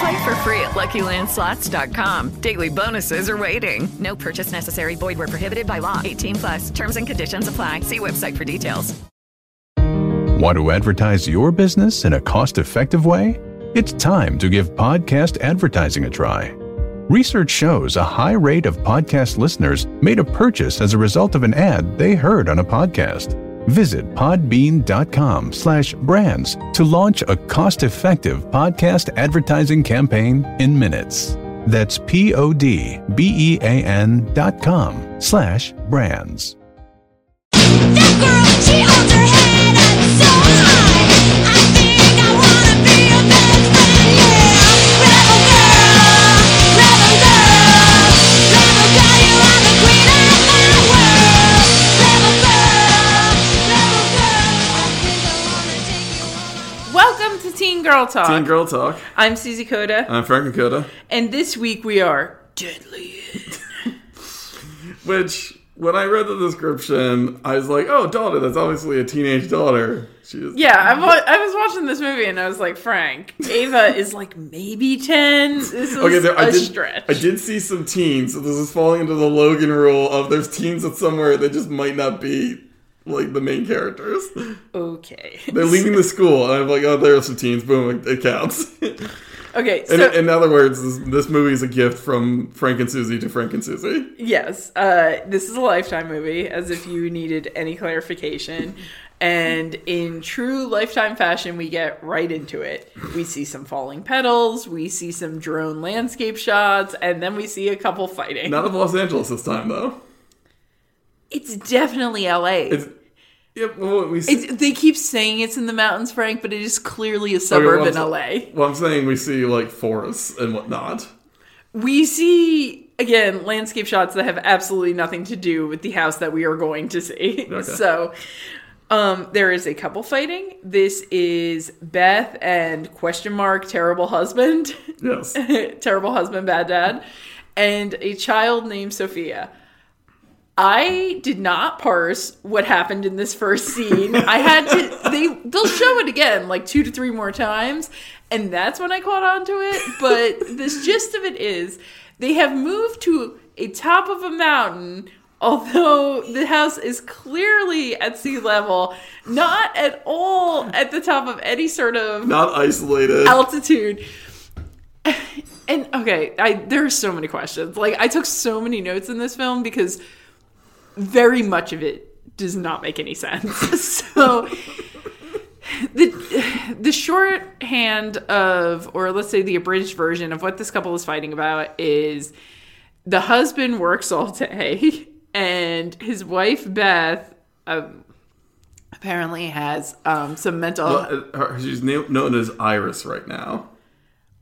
Play for free at LuckyLandSlots.com. Daily bonuses are waiting. No purchase necessary. Void where prohibited by law. 18 plus. Terms and conditions apply. See website for details. Want to advertise your business in a cost-effective way? It's time to give podcast advertising a try. Research shows a high rate of podcast listeners made a purchase as a result of an ad they heard on a podcast. Visit podbean.com slash brands to launch a cost-effective podcast advertising campaign in minutes. That's P-O-D-B-E-A-N dot com slash brands. That girl, she her Teen Girl Talk. Teen Girl Talk. I'm Susie Coda, I'm Frank Dakota. and this week we are deadly. Which, when I read the description, I was like, oh, daughter, that's obviously a teenage daughter. She is. Yeah, I, wa- I was watching this movie and I was like, Frank, Ava is like maybe ten. This is Okay, there, a I did. stretch. I did see some teens, so this is falling into the Logan rule of there's teens that somewhere that just might not be like the main characters. Okay. They're leaving the school, and I'm like, oh, there's some teens. Boom, it counts. Okay, in, so in other words, this, this movie is a gift from Frank and Susie to Frank and Susie. yes, uh, this is a Lifetime movie. As if you needed any clarification. And in true Lifetime fashion, we get right into it. We see some falling petals, we see some drone landscape shots, and then we see a couple fighting. Not of Los Angeles this time, though. It's definitely LA. It's yeah, well, we see, It's, they keep saying it's in the mountains, Frank, but it is clearly a suburb Okay, in LA. Well, I'm saying we see like forests and whatnot. We see again landscape shots that have absolutely nothing to do with the house that we are going to see. Okay. So, um, there is a couple fighting. This is Beth and question mark terrible husband, Yes. terrible husband, bad dad, and a child named Sophia. I did not parse what happened in this first scene. I had to they they'll show it again like two to three more times, and that's when I caught on to it. But the gist of it is they have moved to a top of a mountain, although the house is clearly at sea level, not at all at the top of any sort of Not isolated. altitude. And okay, I there are so many questions. Like I took so many notes in this film because very much of it does not make any sense. so the the shorthand of or let's say the abridged version of what this couple is fighting about is the husband works all day and his wife Beth um, apparently has um, some mental Well, uh, She's known as Iris right now.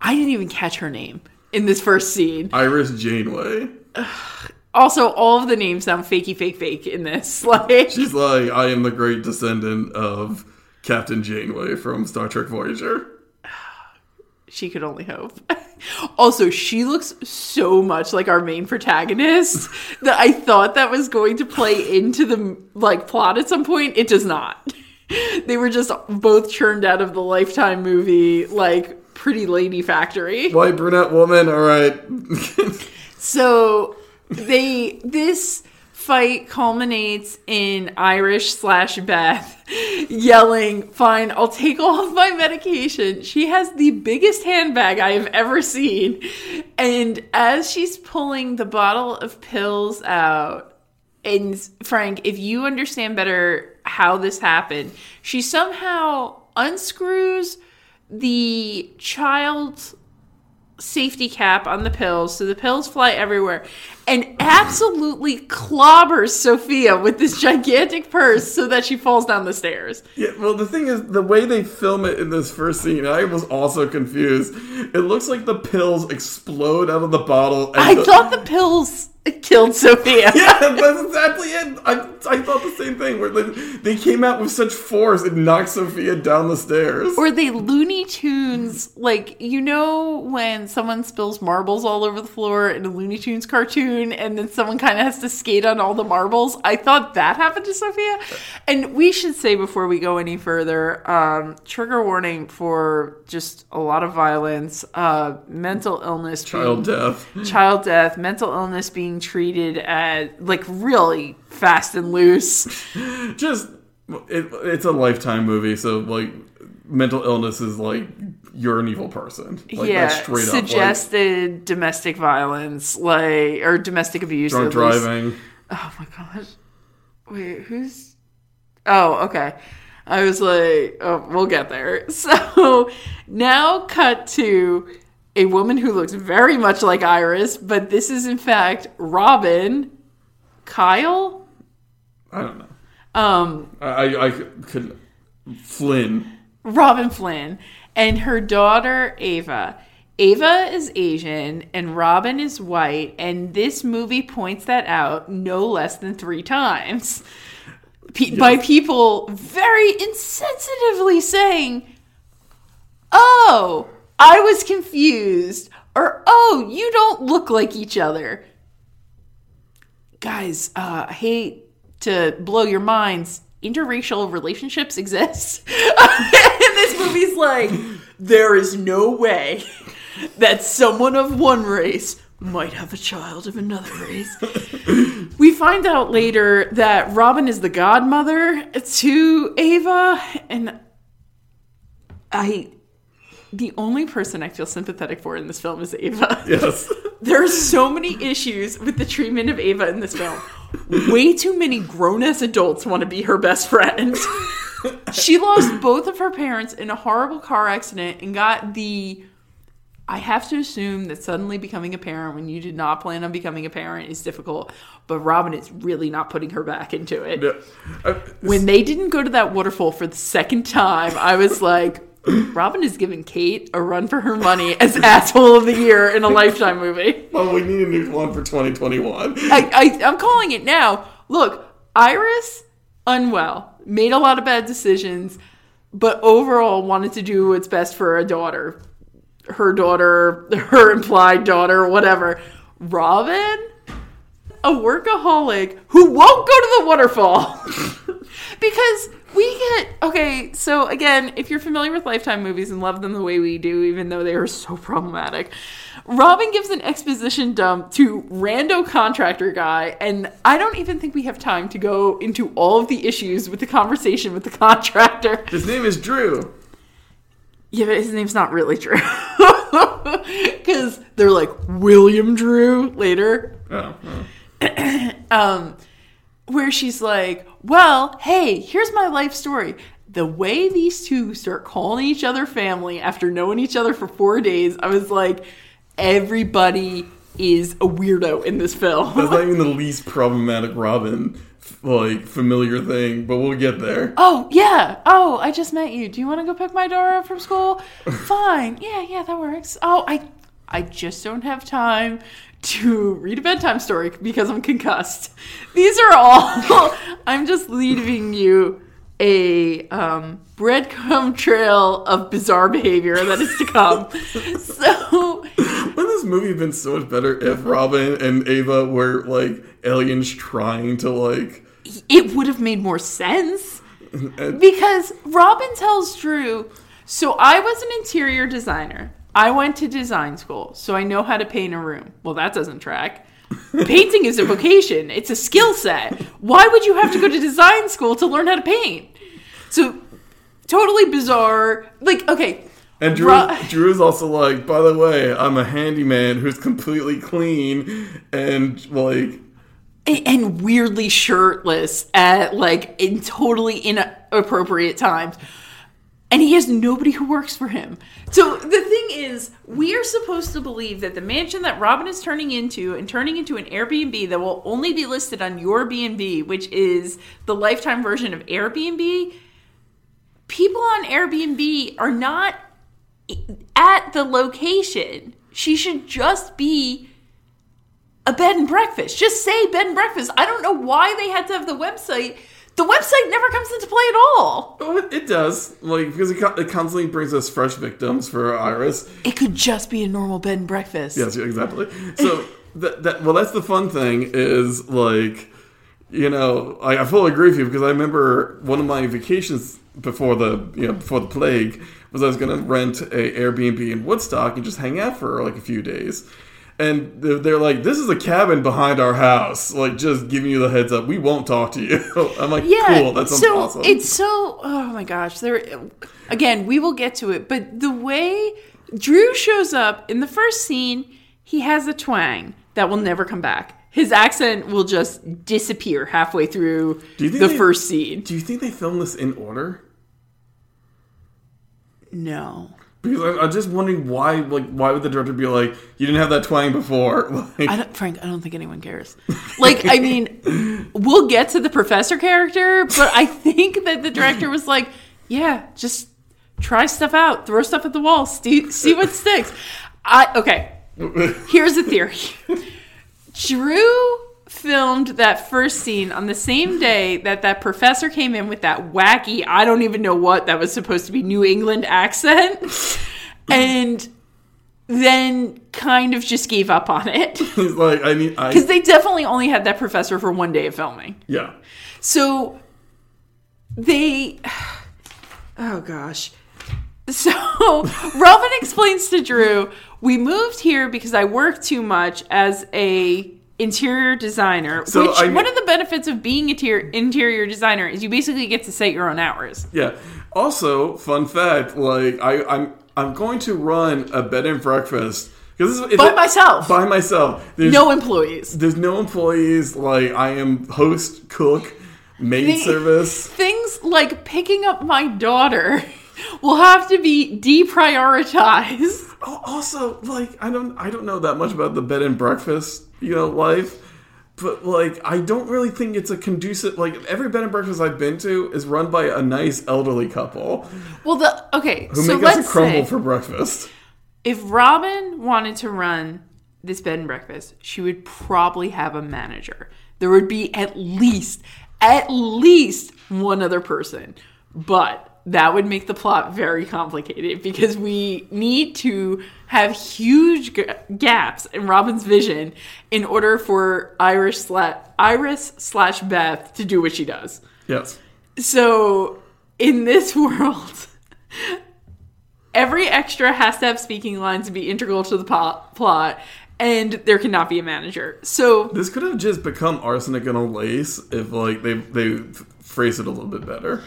I didn't even catch her name in this first scene. Iris Janeway. Also, all of the names sound fakey, fake, fake in this. Like, She's like, I am the great descendant of Captain Janeway from Star Trek Voyager. she could only hope. Also, she looks so much like our main protagonist that I thought that was going to play into the like plot at some point. It does not. They were just both churned out of the Lifetime movie, like Pretty Lady Factory. White brunette woman, alright. So they this fight culminates in Iris slash Beth yelling, "Fine, I'll take all of my medication." She has the biggest handbag I have ever seen, and as she's pulling the bottle of pills out, and Frank, if you understand better how this happened. She somehow unscrews the child's safety cap on the pills so the pills fly everywhere and absolutely clobbers Sophia with this gigantic purse so that she falls down the stairs. Yeah, well, the thing is, the way they film it in this first scene, I was also confused. It looks like the pills explode out of the bottle. And I the- thought the pills killed Sophia. Yeah, that's exactly it. I, I thought the same thing. Where they, they came out with such force, it knocked Sophia down the stairs. Or they Looney Tunes, like, you know, when someone spills marbles all over the floor in a Looney Tunes cartoon and then someone kind of has to skate on all the marbles? I thought that happened to Sophia. And we should say before we go any further um, trigger warning for just a lot of violence, uh, mental illness, Child being- death. child death, mental illness being treated as like really fast and loose. Just, it, it's a lifetime movie, so like, mental illness is like you're an evil person. Like, yeah, straight up. Like, suggested domestic violence, like or domestic abuse. drunk driving. Oh my gosh! Wait, who's? Oh, okay. I was like, oh, we'll get there. So now, cut to a woman who looks very much like Iris, but this is in fact Robin, Kyle. I don't know. Um, I, I, couldn't. Flynn. Robin Flynn and her daughter Ava. Ava is Asian and Robin is white, and this movie points that out no less than three times. Pe- By people very insensitively saying, Oh, I was confused, or Oh, you don't look like each other. Guys, uh, I hate to blow your minds. Interracial relationships exist. and this movie's like, there is no way that someone of one race might have a child of another race. we find out later that Robin is the godmother to Ava, and I. The only person I feel sympathetic for in this film is Ava. Yes. There are so many issues with the treatment of Ava in this film. Way too many grown ass adults want to be her best friend. she lost both of her parents in a horrible car accident and got the. I have to assume that suddenly becoming a parent when you did not plan on becoming a parent is difficult, but Robin is really not putting her back into it. Uh, When they didn't go to that waterfall for the second time, I was like, Robin is giving Kate a run for her money as asshole of the year in a lifetime movie. well, we need a new one for 2021. I, I I'm calling it now. Look, Iris unwell, made a lot of bad decisions, but overall wanted to do what's best for a daughter, her daughter, her implied daughter, whatever. Robin, a workaholic who won't go to the waterfall because we get okay. So again, if you're familiar with Lifetime movies and love them the way we do, even though they are so problematic, Robin gives an exposition dump to rando contractor guy, and I don't even think we have time to go into all of the issues with the conversation with the contractor. His name is Drew. Yeah, but his name's not really Drew. Because they're like William Drew later. Oh, oh. um, where she's like, "Well, hey, here's my life story. The way these two start calling each other family after knowing each other for four days, I was like, everybody is a weirdo in this film. That's not even the least problematic Robin, like, familiar thing, but we'll get there. Oh, yeah. Oh, I just met you. Do you want to go pick my daughter up from school? Fine. Yeah, yeah, that works. Oh, I I just don't have time to read a bedtime story because I'm concussed. These are all I'm just leaving you a um, breadcrumb trail of bizarre behavior that is to come. so Wouldn't this movie have been so much better if Robin and Ava were, like, aliens trying to, like, it would have made more sense because Robin tells Drew, so I was an interior designer. I went to design school, so I know how to paint a room. Well, that doesn't track. Painting is a vocation, it's a skill set. Why would you have to go to design school to learn how to paint? So, totally bizarre. Like, okay. And Drew, Ro- Drew's also like, by the way, I'm a handyman who's completely clean and like and weirdly shirtless at like in totally inappropriate times. And he has nobody who works for him. So the thing is, we are supposed to believe that the mansion that Robin is turning into and turning into an Airbnb that will only be listed on your B&B, which is the lifetime version of Airbnb, people on Airbnb are not at the location. She should just be a bed and breakfast. Just say bed and breakfast. I don't know why they had to have the website. The website never comes into play at all. Oh, it, it does, like because it, it constantly brings us fresh victims for Iris. It could just be a normal bed and breakfast. Yes, exactly. So that, that well, that's the fun thing is like, you know, I, I fully agree with you because I remember one of my vacations before the you know before the plague was I was going to rent a Airbnb in Woodstock and just hang out for like a few days. And they're, they're like, "This is a cabin behind our house. Like, just giving you the heads up. We won't talk to you." I'm like, Yeah, "Cool, that sounds so awesome." it's so oh my gosh. There again, we will get to it, but the way Drew shows up in the first scene, he has a twang that will never come back. His accent will just disappear halfway through Do you think the they- first scene. Do you think they filmed this in order? No. Because I'm, I'm just wondering why, like, why would the director be like, "You didn't have that twang before"? Like, I Frank, I don't think anyone cares. Like, I mean, we'll get to the professor character, but I think that the director was like, yeah, just try stuff out, throw stuff at the wall, see, see what sticks. I okay. Here's the theory. Drew filmed that first scene on the same day that that professor came in with that wacky, I don't even know what that was supposed to be New England accent. And then kind of just gave up on it. Like, I I Because they definitely only had that professor for one day of filming. yeah. So they. Oh gosh. So Robin explains to Drew, we moved here because I work too much as a interior designer. So which I- one of the benefits of being a tier, interior designer is you basically get to set your own hours. Yeah. Also, fun fact, like I, I'm I'm going to run a bed and breakfast because this is By myself. By myself. There's, No employees. There's no employees. Like I am host, cook, maid service. Things like picking up my daughter will have to be deprioritized. Oh, also, like I don't I don't know that much about the bed and breakfast, you know, life. But like I don't really think it's a conducive like every bed and breakfast I've been to is run by a nice elderly couple Well, the okay, who so make us let's a crumble say for breakfast. if Robin wanted to run this bed and breakfast, she would probably have a manager. There would be at least at least one other person, but that would make the plot very complicated because we need to have huge g- gaps in Robin's vision in order for Iris sla- Iris slash Beth to do what she does. Yes. So in this world, every extra has to have speaking lines to be integral to the po- plot, and there cannot be a manager. So This could have just become arsenic and a lace if like they they phrase it a little bit better.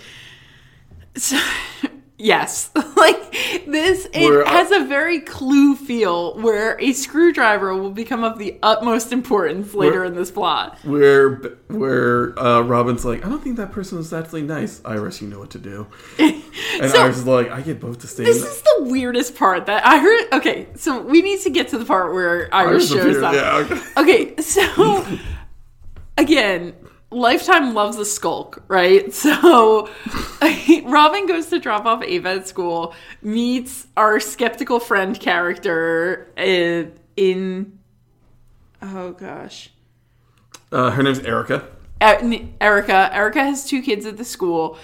So, yes, like this, it uh, has a very clue feel where a screwdriver will become of the utmost importance later in this plot. Where where uh, Robin's like, I don't think that person is actually nice. Iris, you know what to do. And So- Iris is like, I get both to stay. This is the weirdest part that I heard. Okay, so we need to get to the part where Iris, Iris shows up. yeah, okay. Okay, so again, Lifetime loves a skulk, right? So Robin goes to drop off Ava at school, meets our skeptical friend character in, in oh gosh, Uh, her name's Erica. E- Erica. Erica has two kids at the school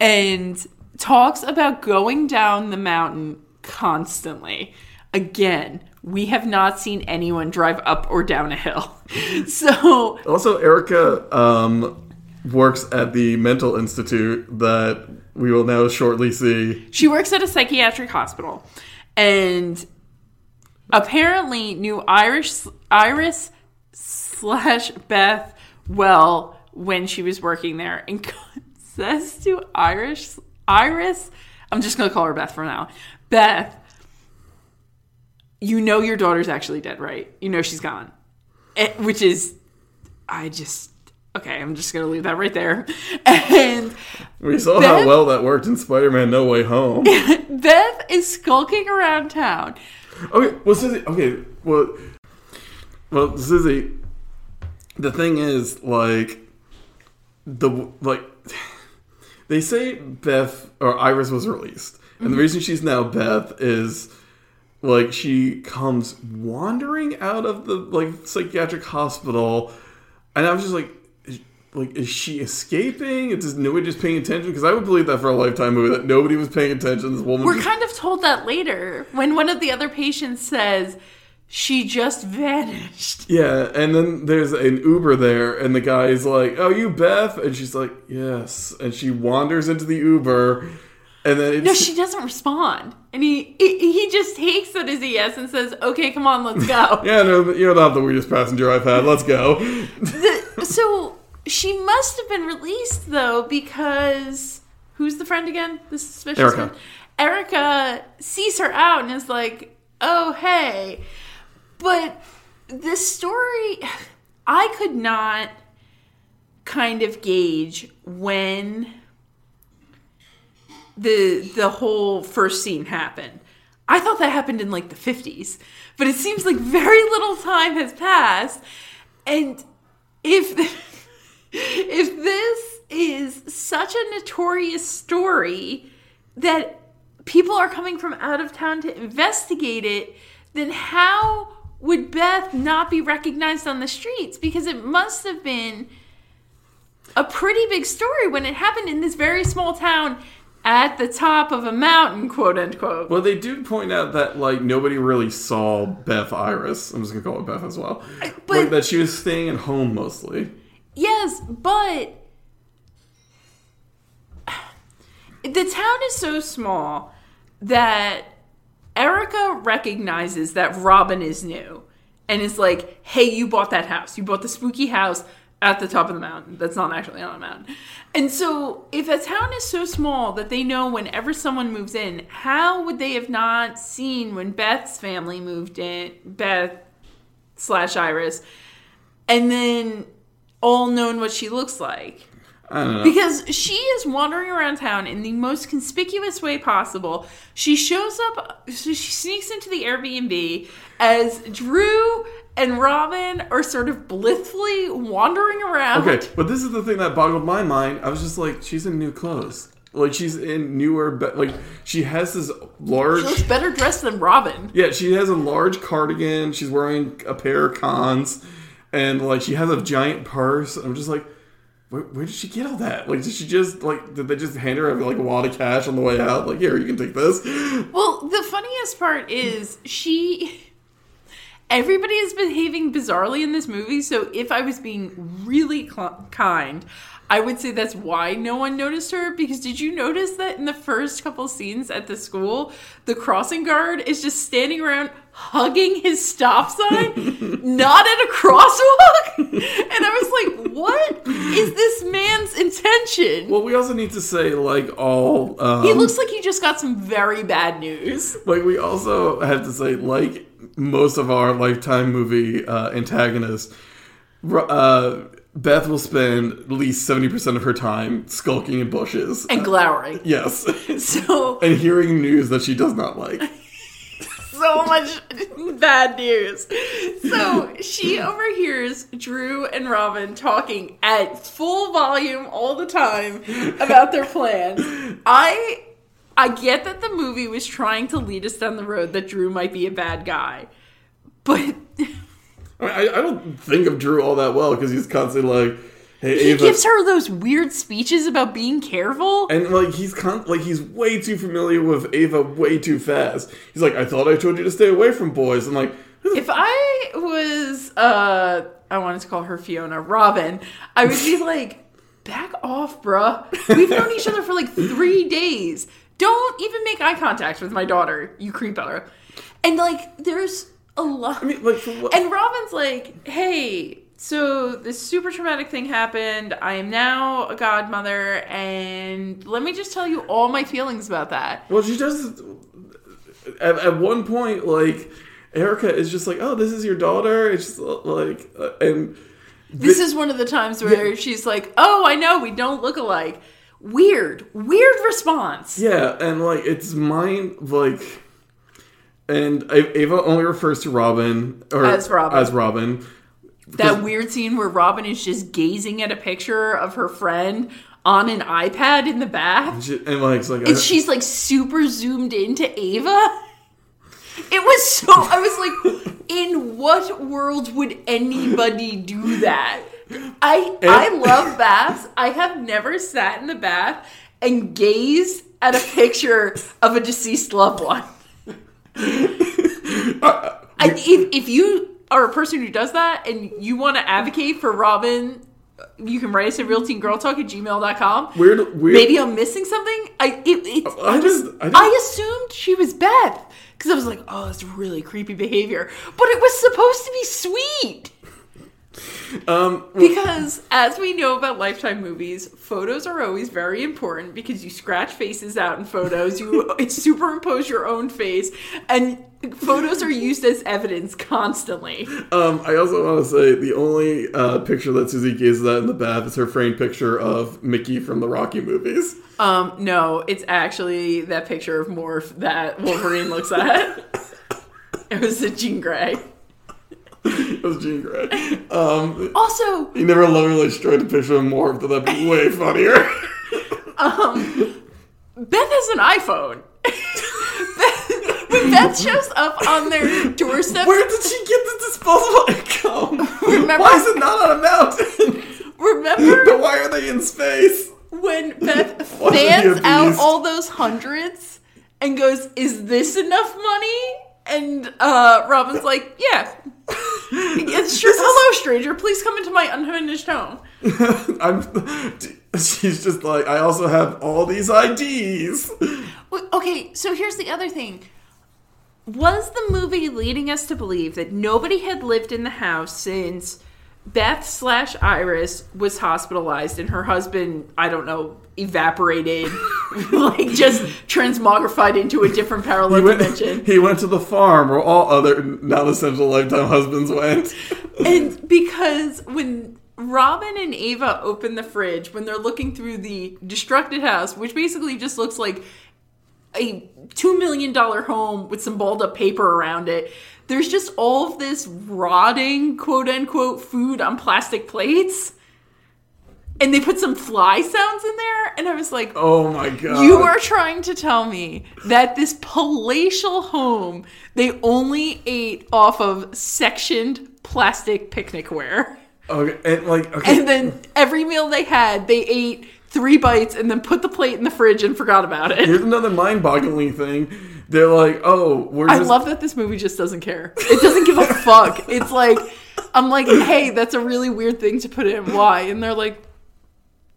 and talks about going down the mountain constantly. Again, we have not seen anyone drive up or down a hill. So, Also, Erica um, works at the mental institute that we will now shortly see. she works at a psychiatric hospital and apparently knew Irish Iris slash Beth well when she was working there and says to Irish Iris, I'm just gonna call her Beth for now. Beth, you know your daughter's actually dead, right? You know she's gone. Eh, which is I just okay. I'm just gonna leave that right there. And We saw how well that worked in Spider-Man: No Way Home. Beth is skulking around town. Okay, well, Susie. Okay, well, well, Susie. The thing is, like, the like, they say Beth or Iris was released, and the reason she's now Beth is like she comes wandering out of the like psychiatric hospital, and I was just like. is- Like, is she escaping? Is nobody just paying attention? Because I would believe that for a Lifetime movie that nobody was paying attention. This woman We're just kind of told that later when one of the other patients says she just vanished. Yeah, and then there's an Uber there, and the guy's like, "Oh, you Beth?" And she's like, "Yes." And she wanders into the Uber, and then it's, No, she doesn't respond, and he he he just takes it as a yes and says, "Okay, come on, let's go." yeah, no, you're not the weirdest passenger I've had. Let's go. The- so she must have been released though because who's the friend again? The suspicious Erica. friend. Erica sees her out and is like, "Oh, hey," but this story, I could not kind of gauge when the the whole first scene happened. I thought that happened in like the 50s, but it seems like very little time has passed. And if if this is such a notorious story that people are coming from out of town to investigate it, then how would Beth not be recognized on the streets? Because it must have been a pretty big story when it happened in this very small town at the top of a mountain, quote unquote. well, they do point out that like nobody really saw Beth Iris. I'm just gonna call it Beth as well. but- like that she was staying at home mostly. Yes, but the town is so small that Erica recognizes that Robin is new and is like, hey, you bought that house. You bought the spooky house at the top of the mountain. That's not actually on a mountain. And so, if a town is so small that they know whenever someone moves in, how would they have not seen when Beth's family moved in, Beth slash Iris, and then all known what she looks like? I don't know. Because she is wandering around town in the most conspicuous way possible. She shows up, so she sneaks into the Airbnb as Drew and Robin are sort of blithely wandering around. Okay, but this is the thing that boggled my mind. I was just like, she's in new clothes. Like she's in newer, be- like she has this large. She looks better dressed than Robin. Yeah, she has a large cardigan. She's wearing a pair of cons, and like she has a giant purse. I'm just like, where, where did she get all that? Like, did she just like did they just hand her like a wad of cash on the way out? Like, here, you can take this. Well, the funniest part is she. Everybody is behaving bizarrely in this movie, so if I was being really cl- kind, I would say that's why no one noticed her. Because did you notice that in the first couple scenes at the school, the crossing guard is just standing around hugging his stop sign, not at a crosswalk? And I was like, what is this man's intention? Well, we also need to say like all. Um, he looks like he just got some very bad news. like we also have to say like most of our lifetime movie uh, antagonists uh, beth will spend at least 70% of her time skulking in bushes And glowering. yes So and hearing news that she does not like so much bad news. So she overhears Drew and Robin talking at full volume all the time about their plans. I I get that the movie was trying to lead us down the road that Drew might be a bad guy. But I, mean, I, I don't think of drew all that well because he's constantly like hey he Ava. gives her those weird speeches about being careful. and like he's con- like he's way too familiar with Ava way too fast. He's like, I thought I told you to stay away from boys. I'm like, If I was, uh, I wanted to call her Fiona Robin, I would be like, back off, bruh. We've known each other for like three days. Don't even make eye contact with my daughter, you creepo. And like, there's a lot. I mean, like? And Robin's like, hey, so this super traumatic thing happened. I am now a godmother, and let me just tell you all my feelings about that. Well, she does. At, at one point, like Erica is just like, "Oh, this is your daughter." It's just like, uh, and This is one of the times where she's like, "Oh, I know we don't look alike." Weird, weird response. Yeah, and like it's mine like and Ava only refers to Robin or As Robin. As Robin. That weird scene where Robin is just gazing at a picture of her friend on an iPad in the bath, She- And like like and she's like super zoomed into Ava. It was so. I was like, in what world would anybody do that? I I love baths. I have never sat in the bath and gazed at a picture of a deceased loved one. Uh, I, if, if you are a person who does that and you want to advocate for Robin, you can write us at realteengirltalk at gmail.com. weird weird Maybe I'm missing something. I it, it, I I, just- I I, assumed she was Beth because I was like, oh, that's really creepy behavior. But it was supposed to be sweet. Um Because as we know about Lifetime movies, photos are always very important because you scratch faces out in photos, you superimpose your own face, and photos are used as evidence constantly. um I also want to say the only uh picture that Susie gazes at in the bath is her framed picture of Mickey from the Rocky movies. Um, no, it's actually that picture of Morph that Wolverine looks at. It was a Jean Grey. Was Jean Grey. Um Also, he never literally destroyed a picture of Morph, but that'd be way funnier. Beth has an iPhone. Beth, when Beth shows up on their doorstep, Where did she get the disposable income? Remember- Why is it not on a mountain? remember But why are they in space? when Beth Why is he a fans out all those hundreds and goes, "Is this enough money?" And uh, Robin's like, "Yeah." It's true. Hello, stranger. Please come into my unfinished home. I'm. She's just like, I also have all these IDs. Well, Okay, so here's the other thing. Was the movie leading us to believe that nobody had lived in the house since Beth slash Iris was hospitalized and her husband, I don't know, evaporated, like just transmogrified into a different parallel He went, dimension? he went to the farm where all other non-essential lifetime husbands went. And because when Robin and Ava open the fridge, when they're looking through the destructed house, which basically just looks like a $2 million home with some balled up paper around it, there's just all of this rotting, quote unquote, food on plastic plates. And they put some fly sounds in there, and I was like, Oh my god! you are trying to tell me that this palatial home, they only ate off of sectioned plastic picnicware. okay, and like okay. And then every meal they had, they ate three bites and then put the plate in the fridge and forgot about it. Here's another mind-boggling thing. They're like, oh, we're I just. love that this movie just doesn't care. It doesn't give a fuck. It's like, I'm like, hey, that's a really weird thing to put in. Why? And they're like,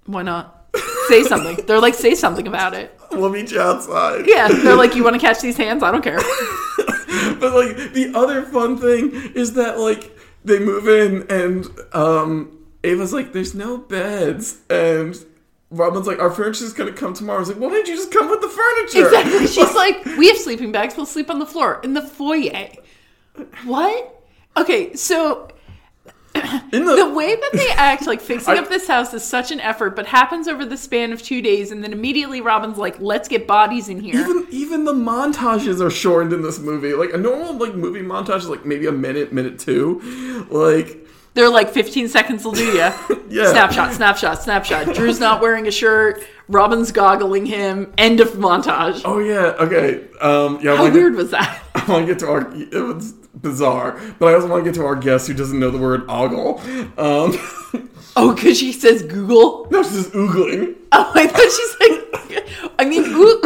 why not? Say something. They're like, say something about it. We'll meet you outside. Yeah, they're like, you want to catch these hands? I don't care. But like the other fun thing is that like they move in and um Ava's like, there's no beds and Robin's like, our furniture's gonna come tomorrow. I was like, why didn't you just come with the furniture? Exactly. She's like, we have sleeping bags. We'll sleep on the floor in the foyer. What? Okay, so In the way that they act, like fixing I- up this house, is such an effort, but happens over the span of two days, and then immediately Robin's like, "Let's get bodies in here." even even the montages are shortened in this movie. Like a normal like movie montage is like maybe a minute, minute two. Like They're like 15 seconds will do ya. Yeah. Snapshot, snapshot, snapshot. Drew's not wearing a shirt. Robin's goggling him. End of montage. oh yeah, okay. Um yeah, I How wanna get- weird was that? I want to get to our. It was bizarre, but I also want to get to our guest who doesn't know the word ogle. Um, Oh, because she says Google. no, she says oogling. Oh, I thought she's like, I mean, ooh.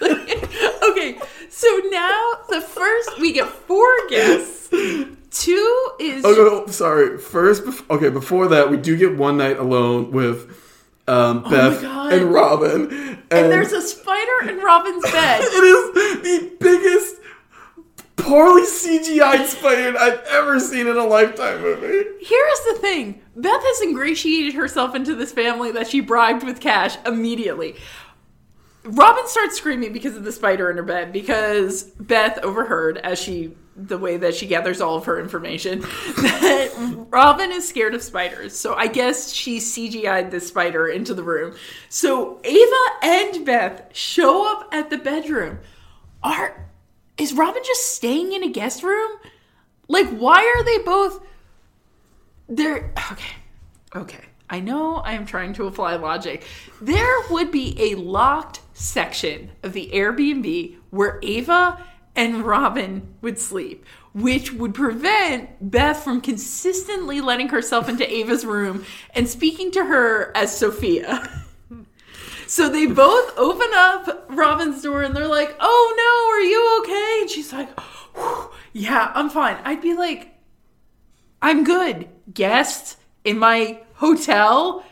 okay, so now the first, we get four guests. Two is. Oh no, no, sorry. First, bef- okay. Before that, we do get one night alone with um, Beth Oh and Robin, and, And there's a spider in Robin's bed. it is the biggest, poorly CGI spider I've ever seen in a Lifetime movie. Here's the thing Beth has ingratiated herself into this family that she bribed with cash immediately. Robin starts screaming because of the spider in her bed because Beth overheard as she the way that she gathers all of her information that Robin is scared of spiders. So I guess she CGI'd the spider into the room. So Ava and Beth show up at the bedroom. Are is Robin just staying in a guest room? Like why are they both they're okay. Okay. I know I am trying to apply logic. There would be a locked section of the Airbnb where Ava and Robin would sleep, which would prevent Beth from consistently letting herself into Ava's room and speaking to her as Sophia. So they both open up Robin's door and they're like, "Oh no, are you okay?" And she's like, "Yeah, I'm fine." I'd be like, "I'm good." Guest in my hotel.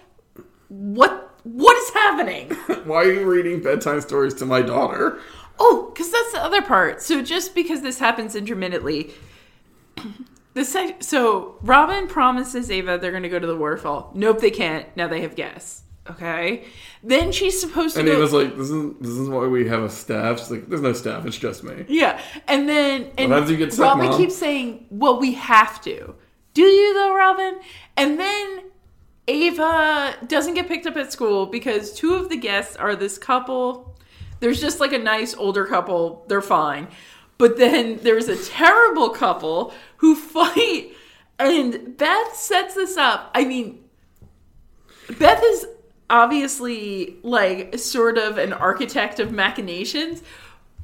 What what is happening? Why are you reading bedtime stories to my daughter? Oh, because that's the other part. So just because this happens intermittently, the sec- so Robin promises Ava they're going to go to the waterfall. Nope, they can't. Now they have guests. Okay. Then she's supposed to And go. he was like, "This is this is why we have a staff." She's like, "There's no staff. It's just me." Yeah, and then and Well, you get sick, Robin Mom? keeps saying, "Well, we have to." Do you though, Robin? And then Ava doesn't get picked up at school because two of the guests are this couple. There's just like a nice older couple. They're fine. But then there's a terrible couple who fight and Beth sets this up. I mean, Beth is obviously like sort of an architect of machinations,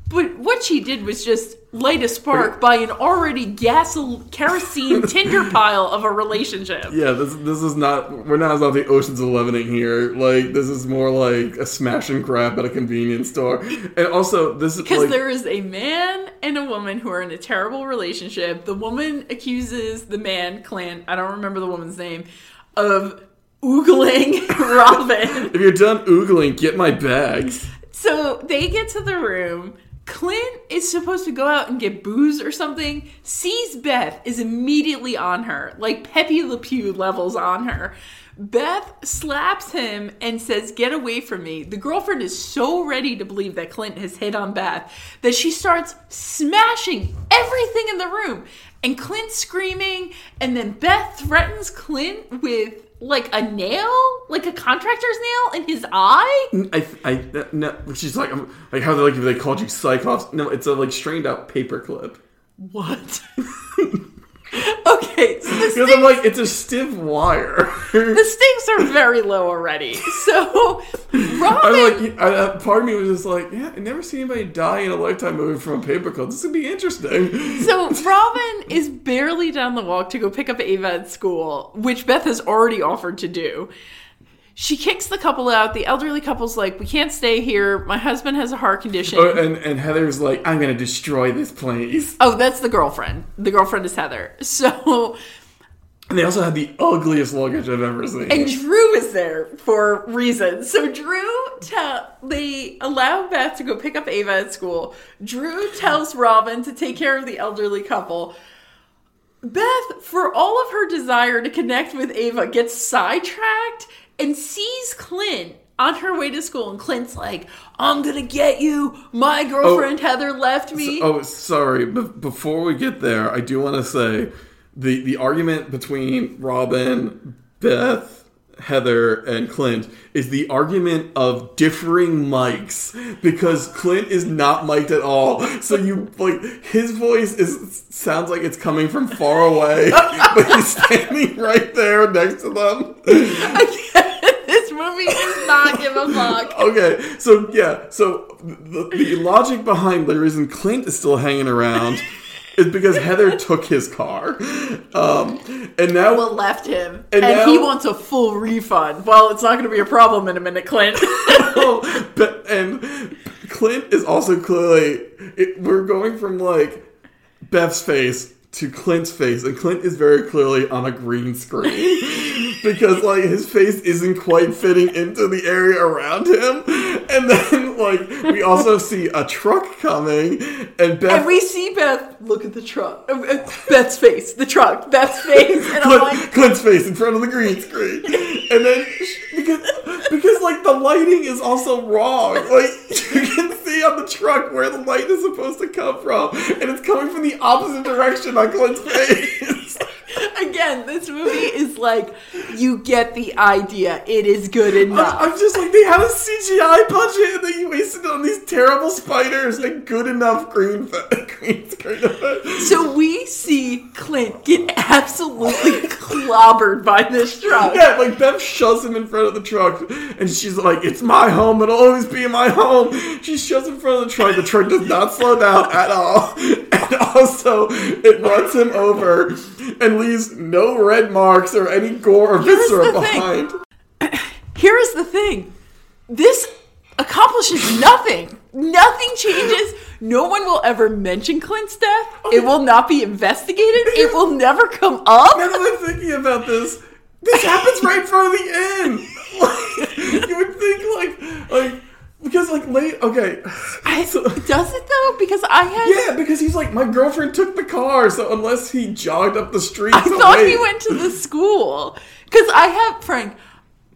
but what she did was just light a spark by an already gasol kerosene tinder pile of a relationship. Yeah, this this is not. We're not about the Ocean's Elevening here. Like this is more like a smash and grab at a convenience store. And also, this is Because like, there is a man and a woman who are in a terrible relationship. The woman accuses the man, Clint, I don't remember the woman's name, of oogling Robin. if you're done oogling, get my bags. So they get to the room. Clint is supposed to go out and get booze or something. Sees Beth is immediately on her, like Pepe Le Pew levels on her. Beth slaps him and says, Get away from me. The girlfriend is so ready to believe that Clint has hit on Beth that she starts smashing everything in the room. And Clint's screaming, and then Beth threatens Clint with like a nail, like a contractor's nail in his eye. I, I, no, she's like, I'm, like how they like if they called you Cyclops. No, it's a like strained out paperclip. What? okay, so the, Because I'm like, it's a stiff wire. the stakes are very low already. So I'm Robin, like, I, I- part of me was just like, yeah, I never seen anybody die in a lifetime movie from a paperclip. This would be interesting. so Robin is barely down the walk to go pick up Ava at school, which Beth has already offered to do. She kicks the couple out. The elderly couple's like, "We can't stay here. My husband has a heart condition." Oh, and and Heather's like, I'm gonna destroy this place. oh, that's the girlfriend. The girlfriend is Heather. So And they also had the ugliest luggage I've ever seen. And Drew is there for reasons. So Drew tell they allow Beth to go pick up Ava at school. Drew tells Robin to take care of the elderly couple. Beth, for all of her desire to connect with Ava, gets sidetracked and sees Clint on her way to school. And Clint's like, I'm gonna get you. My girlfriend oh. Heather left me. Oh, sorry. Be- before we get there, I do want to say the the argument between Robin, Beth, Heather, and Clint is the argument of differing mics because Clint is not mic'd at all. So you like his voice is sounds like it's coming from far away, but he's standing right there next to them. Movie does not give a fuck. Okay, so yeah, so the, the logic behind the reason Clint is still hanging around is because Heather took his car, um, and now Well, left him, And and, now- he wants a full refund. Well, it's not going to be a problem in a minute, Clint. but and Clint is also clearly it, we're going from like Beth's face to Clint's face, and Clint is very clearly on a green screen because like his face isn't quite fitting into the area around him, and then like we also see a truck coming, and Beth and we see Beth look at the truck. Uh, uh, Beth's face, the truck, Beth's face, and I'm Clint, like, Clint's face in front of the green screen, and then because because like the lighting is also wrong. Like you can see see on the truck where the light is supposed to come from, and it's coming from the opposite direction on Clint's face. Again, this movie is like you get the idea. It is good enough. I'm just like they had a CGI budget and they wasted it on these terrible spiders and good enough green green screen. So we see Clint get absolutely clobbered by this truck. Yeah, like Bev shoves him in front of the truck, and she's like, "It's my home. It'll always be my home." She shoves him in front of the truck. The truck does not slow down at all, and also it runs him over and leaves no red marks or any gore or viscera thing. behind. Here is the thing. This accomplishes nothing. Nothing changes. No one will ever mention Clint's death. It will not be investigated. It will never come up. Now that I'm thinking about this, this happens right in front of the inn. Like, you would think like like because like late okay. I, so- Does it though? Because I had yeah, because he's like my girlfriend took the car, so unless he jogged up the street, I thought he went to the school because I have Frank.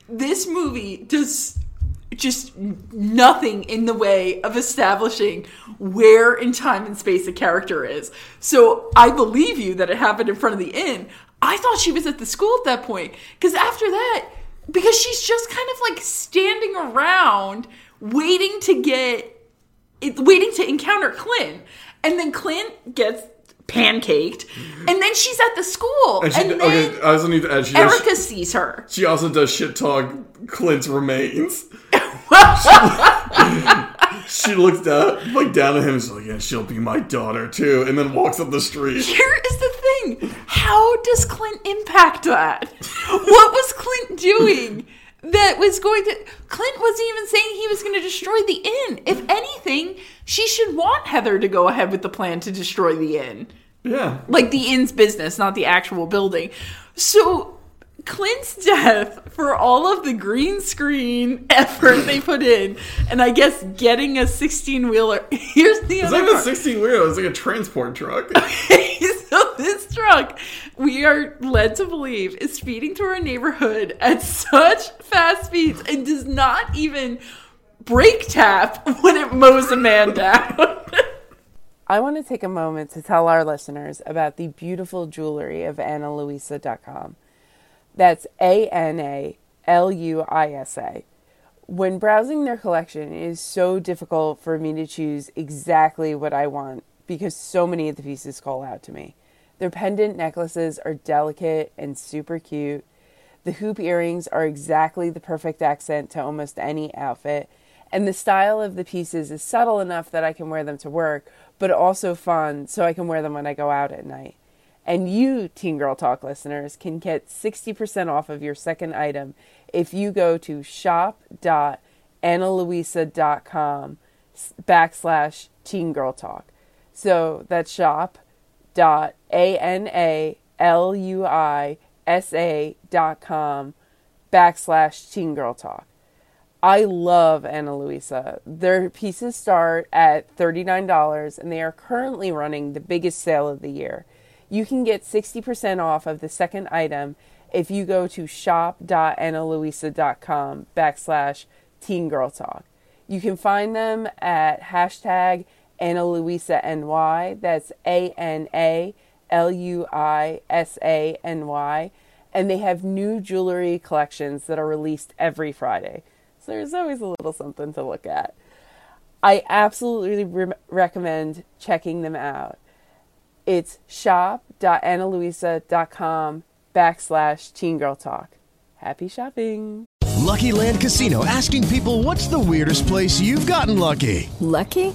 This movie does just nothing in the way of establishing where in time and space a character is. So I believe you that it happened in front of the inn. I thought she was at the school at that point because after that, because she's just kind of like standing around waiting to get it, waiting to encounter Clint, and then Clint gets pancaked, and then she's at the school, And she, and then okay, I also need to add. She, does, Erica sees her. she also does shit talk Clint's remains. she looks down, like down at him, and she's like, "Yeah, she'll be my daughter too," and then walks up the street. Here is the thing: how does Clint impact that? what was Clint doing? That was going to. Clint wasn't even saying he was going to destroy the inn. If anything, she should want Heather to go ahead with the plan to destroy the inn. Yeah, like the inn's business, not the actual building. So Clint's death for all of the green screen effort they put in, and I guess getting a 16 wheeler. Here's the it's other not even a sixteen wheeler; it's like a transport truck. so this truck, we are led to believe, is speeding through our neighborhood at such fast speeds and does not even brake tap when it mows a man down. I want to take a moment to tell our listeners about the beautiful jewelry of AnaLuisa.com. That's A N A L U I S A. When browsing their collection, it is so difficult for me to choose exactly what I want because so many of the pieces call out to me. Their pendant necklaces are delicate and super cute. The hoop earrings are exactly the perfect accent to almost any outfit. And the style of the pieces is subtle enough that I can wear them to work, but also fun so I can wear them when I go out at night. And you, Teen Girl Talk listeners, can get 60% off of your second item if you go to shop.analuisa.com backslash Teen Girl Talk. So that's shop.analuisa.com backslash Teen Girl Talk. I love Ana Luisa. Their pieces start at $39 and they are currently running the biggest sale of the year. You can get 60% off of the second item if you go to shop.analuisa.com backslash teen girl talk. You can find them at hashtag AnaLuisaNY. That's A N A L U I S A N Y. And they have new jewelry collections that are released every Friday. So there's always a little something to look at. I absolutely re- recommend checking them out. It's shop.analuisa.com backslash teen girl talk. Happy shopping. Lucky Land Casino asking people what's the weirdest place you've gotten lucky? Lucky?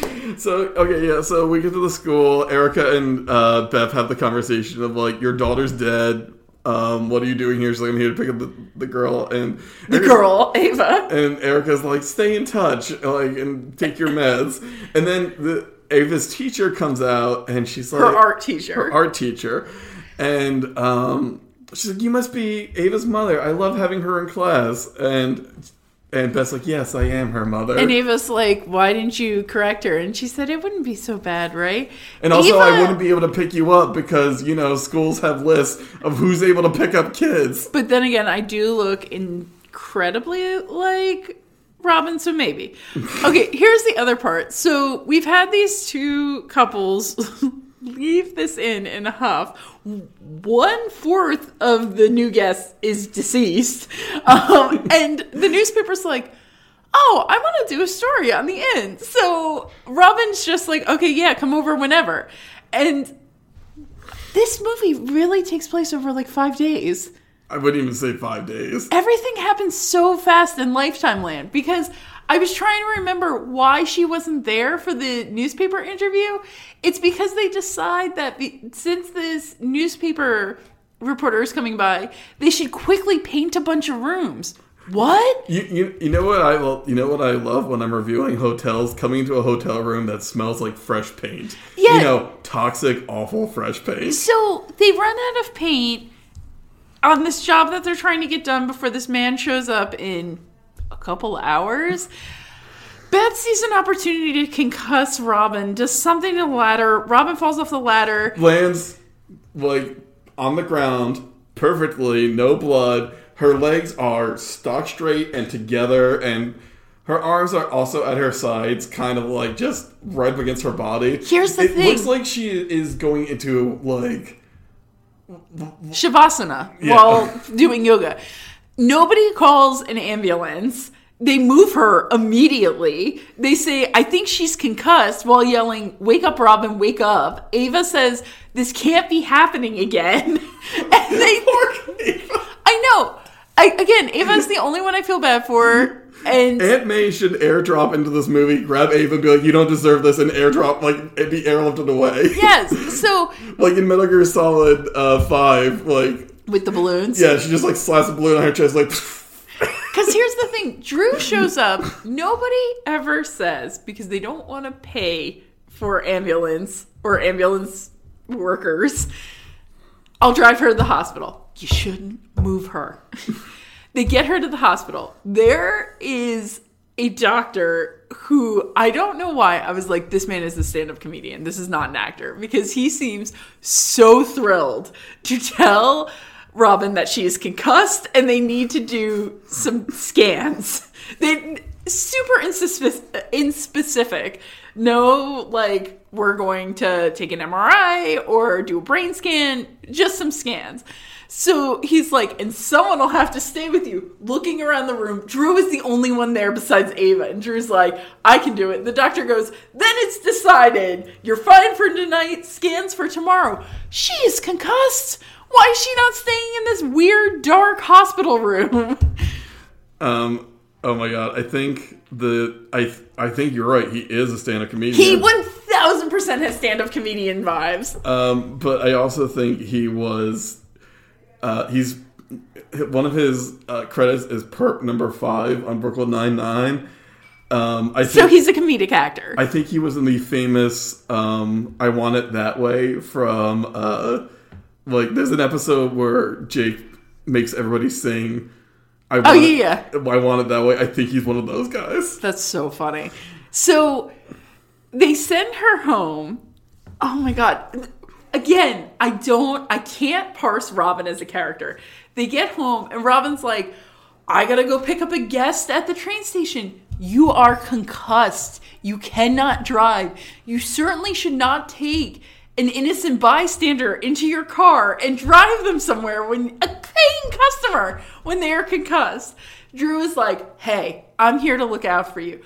So okay, yeah. So we get to the school. Erica and uh, Beth have the conversation of like, your daughter's dead. Um, what are you doing here? She's like, I'm here to pick up the, the girl and The Erica- girl, Ava. And Erica's like, stay in touch, like, and take your meds. And then the Ava's teacher comes out and she's like Her art teacher. her art teacher, and um, she's like, "You must be Ava's mother. I love having her in class." And and Beth's like, "Yes, I am her mother." And Ava's like, "Why didn't you correct her?" And she said, "It wouldn't be so bad, right?" And also, I wouldn't be able to pick you up because you know schools have lists of who's able to pick up kids. But then again, I do look incredibly like Robin, so maybe. Okay, here's the other part. So we've had these two couples leave this inn in a huff. One fourth of the new guest is deceased, um, and the newspaper's like. Oh, I want to do a story on the inn. So Robin's just like, okay, yeah, come over whenever. And this movie really takes place over like five days I wouldn't even say five days. everything happens so fast in Lifetime Land because I was trying to remember why she wasn't there for the newspaper interview. It's because they decide that be, since this newspaper reporter is coming by, they should quickly paint a bunch of rooms. What? You, you, you know what I lo- you know what I love when I'm reviewing hotels coming into a hotel room that smells like fresh paint. Yeah. You know, toxic, awful fresh paint. So they run out of paint on this job that they're trying to get done before this man shows up in a couple hours. Beth sees an opportunity to concuss Robin, does something to the ladder. Robin falls off the ladder. Lands like on the ground perfectly, no blood. Her legs are stock straight and together, and her arms are also at her sides, kind of like just right up against her body. Here's the it thing. It looks like she is going into like Shavasana Yeah. while doing yoga. Nobody calls an ambulance. They move her immediately. They say, I think she's concussed while yelling, Wake up, Robin, wake up. Ava says, This can't be happening again. and they. I know. I, again, Ava's the only one I feel bad for. And Aunt May should airdrop into this movie, grab Ava, and be like, "You don't deserve this," and airdrop like be airlifted away. yes, so like in Metal Gear Solid uh, Five, like with the balloons. yeah, she just like slaps a balloon on her chest, like. Because here's the thing Drew shows up. Nobody ever says, because they don't want to pay for ambulance or ambulance workers, I'll drive her to the hospital. You shouldn't move her. they get her to the hospital. There is a doctor who I don't know why I was like, this man is a stand up comedian. This is not an actor because he seems so thrilled to tell Robin that she is concussed and they need to do some scans. They super inspec- inspecific. No, like, we're going to take an MRI or do a brain scan, just some scans. So he's like, and someone will have to stay with you. Looking around the room, Drew is the only one there besides Ava. And Drew's like, I can do it. The doctor goes, then it's decided. You're fine for tonight, scans for tomorrow. She is concussed. Why is she not staying in this weird, dark hospital room? Um. Oh my god. I think the I I think you're right. He is a stand-up comedian. He 1000% has stand up comedian vibes. Um. But I also think he was. Uh. He's one of his uh, credits is perp number five on Brooklyn Nine Nine. Um. I think, So he's a comedic actor. I think he was in the famous um, "I Want It That Way" from uh, like. There's an episode where Jake makes everybody sing. I want Oh, it- yeah, I want it that way. I think he's one of those guys. That's so funny. So they send her home. Oh my god. Again, I don't I can't parse Robin as a character. They get home and Robin's like, I gotta go pick up a guest at the train station. You are concussed. You cannot drive. You certainly should not take an innocent bystander into your car and drive them somewhere when a paying customer when they are concussed. Drew is like, hey, I'm here to look out for you.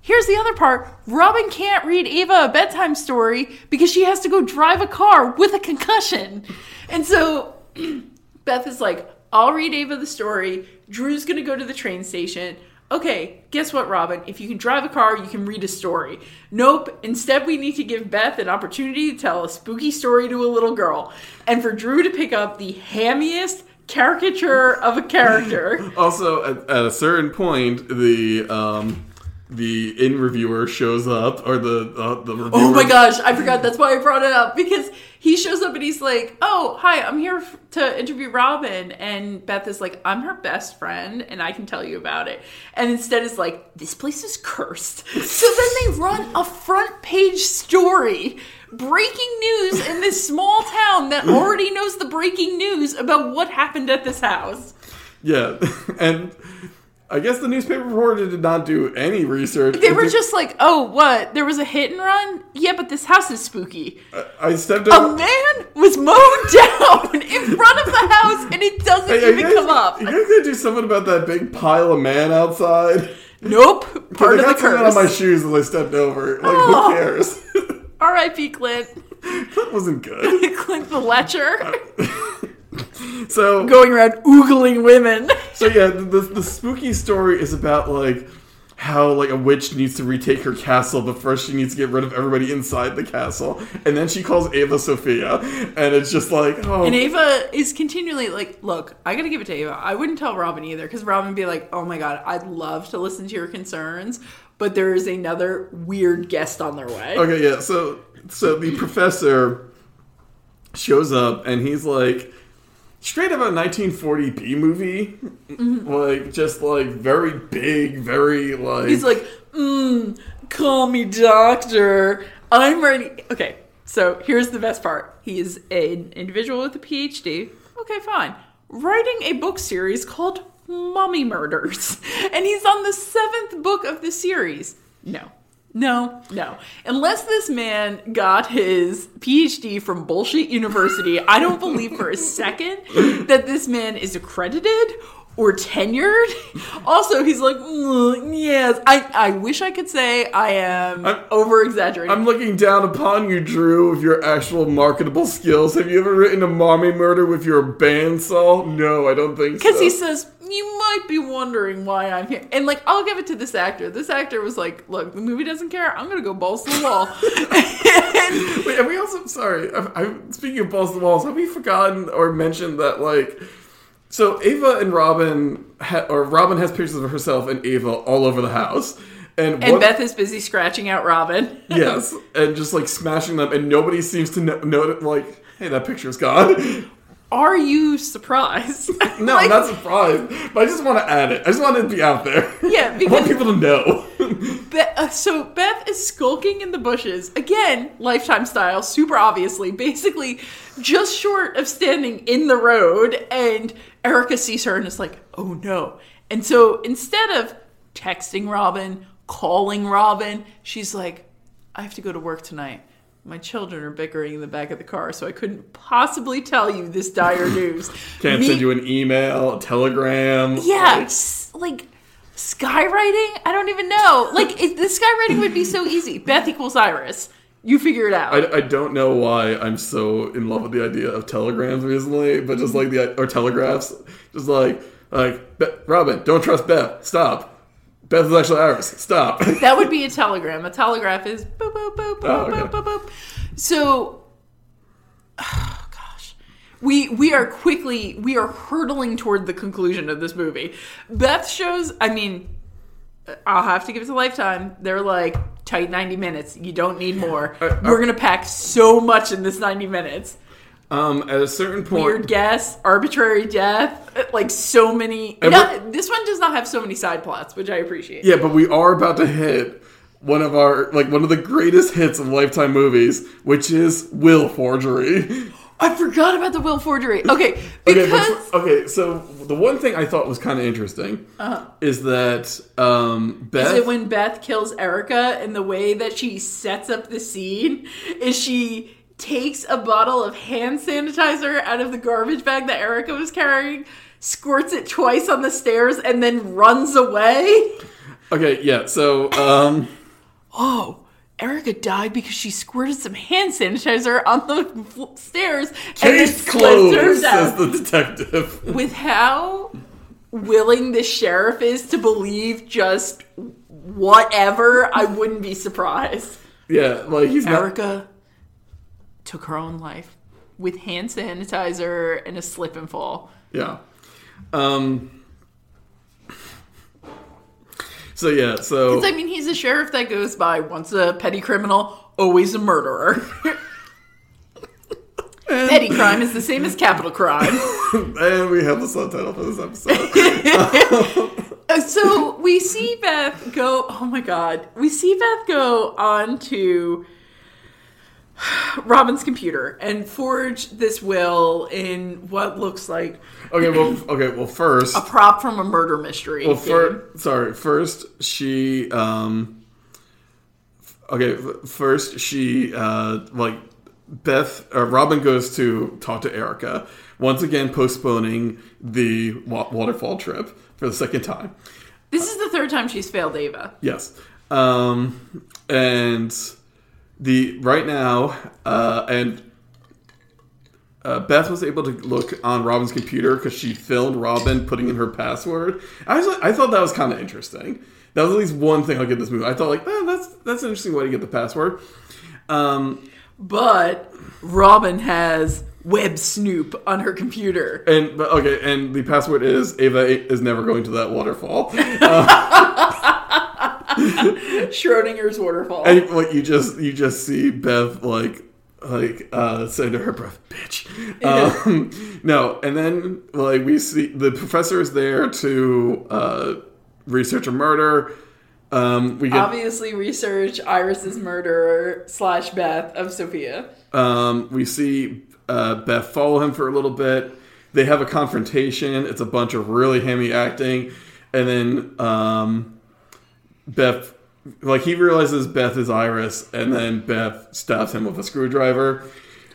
Here's the other part Robin can't read Ava a bedtime story because she has to go drive a car with a concussion. And so Beth is like, I'll read Ava the story. Drew's gonna go to the train station. Okay, guess what, Robin? If you can drive a car, you can read a story. Nope. Instead, we need to give Beth an opportunity to tell a spooky story to a little girl. And for Drew to pick up the hammiest caricature of a character. Also, at, at a certain point, the um, the inn reviewer shows up or the uh, the reviewer. Oh my gosh, I forgot. That's why I brought it up because he shows up and he's like, "Oh, hi, I'm here f- to interview Robin." And Beth is like, "I'm her best friend, and I can tell you about it." And instead is like, "This place is cursed." so then they run a front page story, breaking news in this small town that already knows the breaking news about what happened at this house. Yeah, and I guess the newspaper reporter did not do any research. They were just like, "Oh, what? There was a hit and run? Yeah, but this house is spooky." I stepped A man was mowed down in front of the house and it doesn't Hey, even guys, come up. You guys gonna do something about that big pile of man outside? Nope. Part I of the got something on my shoes as I stepped over. Like, Oh. who cares? R.I.P. Clint. that wasn't good. Clint the Lecher. So Going around oogling women. So yeah, the, the spooky story is about like how like a witch needs to retake her castle, but first she needs to get rid of everybody inside the castle, and then she calls Ava Sophia, and it's just like oh. And Ava is continually like, look, I gotta give it to Ava. I wouldn't tell Robin either, because Robin would be like, oh my god, I'd love to listen to your concerns, but there is another weird guest on their way. Okay, yeah. So so the professor shows up and he's like straight up a 1940 B movie, like just like very big, very like He's like, mm, call me doctor. I'm ready. Okay, so here's the best part. He is an individual with a PhD. Okay, fine. Writing a book series called Mummy Murders. And he's on the seventh book of the series. No. No, no. Unless this man got his PhD from bullshit university, I don't believe for a second that this man is accredited or tenured. Also, he's like, "Mm, yes, I, I wish I could say I am I'm, over exaggerating. I'm looking down upon you, Drew, with your actual marketable skills. Have you ever written a mommy murder with your bandsaw? No, I don't think so. Because he says, You might be wondering why I'm here. And, like, I'll give it to this actor. This actor was like, Look, the movie doesn't care. I'm going to go balls to the wall. Wait, have we also sorry? I, I, speaking of balls to the walls, have we forgotten or mentioned that like? So Ava and Robin, ha, or Robin has pictures of herself and Ava all over the house, and, and one- Beth is busy scratching out Robin. yes, and just like smashing them, and nobody seems to know, know like, hey, that picture's gone. Are you surprised? No, I'm not surprised, but I just want to add it. I just want it to be out there. Yeah, I want people to know. Be- uh, so Beth is skulking in the bushes again, lifetime style, super obviously, basically just short of standing in the road. And Erica sees her and is like, "Oh no!" And so instead of texting Robin, calling Robin, she's like, "I have to go to work tonight. My children are bickering in the back of the car, so I couldn't possibly tell you this dire news." Can't Me- send you an email, a telegram. yeah, like- like skywriting. I don't even know. Like it, the skywriting would be so easy. Beth equals Iris. You figure it out. I, I don't know why I'm so in love with the idea of telegrams recently, but just like the or telegraphs, just like like Robin, don't trust Beth. Stop. Beth is actually Iris. Stop. that would be a telegram. A telegraph is boop boop boop boop Oh, okay. boop boop boop. So, we we are quickly we are hurtling toward the conclusion of this movie. Beth shows. I mean, I'll have to give it to Lifetime. They're like tight ninety minutes. You don't need more. Uh, We're gonna pack so much in this ninety minutes. um, at a certain point, Weird guess, arbitrary death, like so many. Not, this one does not have so many side plots, which I appreciate. yeah, but we are about to hit one of our like one of the greatest hits of Lifetime movies, which is Will Forgery. I forgot about the will forgery. Okay, Okay, because but, okay. So the one thing I thought was kind of interesting Uh-huh. is that um, Beth. Is it when Beth kills Erica and the way that she sets up the scene is she takes a bottle of hand sanitizer out of the garbage bag that Erica was carrying, squirts it twice on the stairs, and then runs away? okay, yeah. So um, Oh, Erica died because she squirted some hand sanitizer on the stairs case closed, says the detective. With how willing the sheriff is to believe just whatever, I wouldn't be surprised. Yeah, like he's not. Erica took her own life with hand sanitizer and a slip and fall. Yeah. Um So yeah, so Because I mean, he's a sheriff that goes by once a petty criminal, always a murderer. petty crime is the same as capital crime. and we have the subtitle for this episode. So we see Beth go. Oh my god, we see Beth go onto Robin's computer and forge this will in what looks like okay, well, okay, well, first, a prop from a murder mystery. well, fir- sorry, first she, um, okay, first she, uh, like Beth, uh, Robin goes to talk to Erica once again, postponing the wa- waterfall trip for the second time. This is the third time she's failed Ava. Yes. Um, and the right now, uh, and uh, Beth was able to look on Robin's computer because she filmed Robin putting in her password. I was, I thought that was kind of interesting. That was at least one thing I'll get this movie. I thought like, oh, that's that's an interesting way to get the password. Um, But Robin has Web Snoop on her computer. and but okay, and the password is Ava is never going to that waterfall. Uh, Schrodinger's waterfall. And like you just you just see Bev like like uh say to her breath, bitch. Um, no, and then like we see the professor is there to uh research a murder. Um we get Obviously, research Iris's murderer slash Beth of Sophia. um we see uh Beth follow him for a little bit. They have a confrontation. It's a bunch of really hammy acting. And then um Beth like he realizes Beth is Iris and then Beth stabs him with a screwdriver.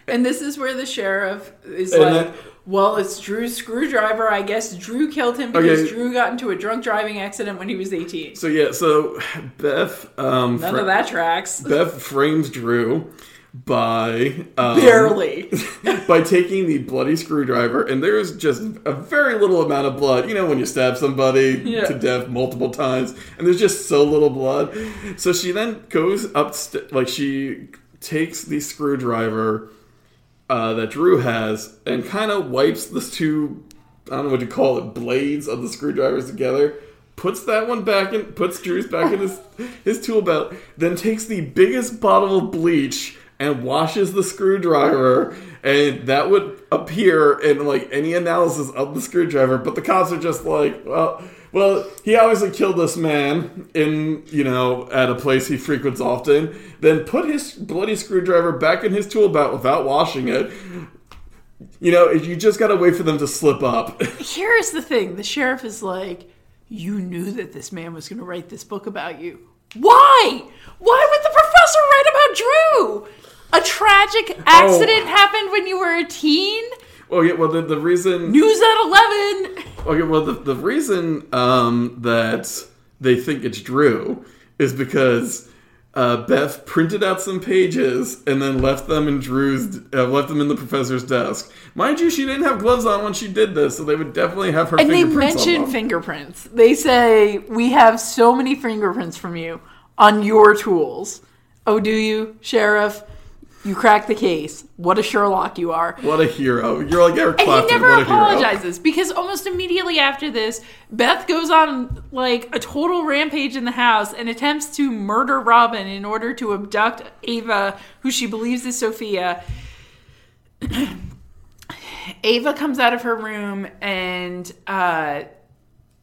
And this is where the sheriff is And like, then- well, it's Drew's screwdriver. I guess Drew killed him because Okay. Drew got into a drunk driving accident when he was 18. So yeah, so Beth um None fra- of that tracks. Beth frames Drew by um, Barely. by taking the bloody screwdriver, and there's just a very little amount of blood. You know when you stab somebody Yeah. to death multiple times, and there's just so little blood. So she then goes up, like she takes the screwdriver uh, that Drew has, and kind of wipes the two. I don't know what you call it, blades of the screwdrivers together. Puts that one back in, puts Drew's back in his his tool belt. Then takes the biggest bottle of bleach and washes the screwdriver. And that would appear in like any analysis of the screwdriver. But the cops are just like, well, well, he obviously killed this man in you know at a place he frequents often. Then put his bloody screwdriver back in his tool belt without washing it. You know, you just gotta wait for them to slip up. Here's the thing the sheriff is like, You knew that this man was going to write this book about you. Why? Why professor write about Drew? A tragic accident happened when you were a teen? Well, yeah, well, the, the reason News at 11. Okay, well, the, the reason um, that they think it's Drew is because uh, Beth printed out some pages and then left them in Drew's, uh, left them in the professor's desk. Mind you, she didn't have gloves on when she did this, so they would definitely have her And they fingerprints on mention them. fingerprints. They say, We have so many fingerprints from you on your tools. Oh, do you, Sheriff? You crack the case. What a Sherlock you are. What a hero! You're like Eric And he never what a hero. apologizes because almost immediately after this, Beth goes on like a total rampage in the house and attempts to murder Robin in order to abduct Ava, who she believes is Sophia. Ava comes out of her room and uh,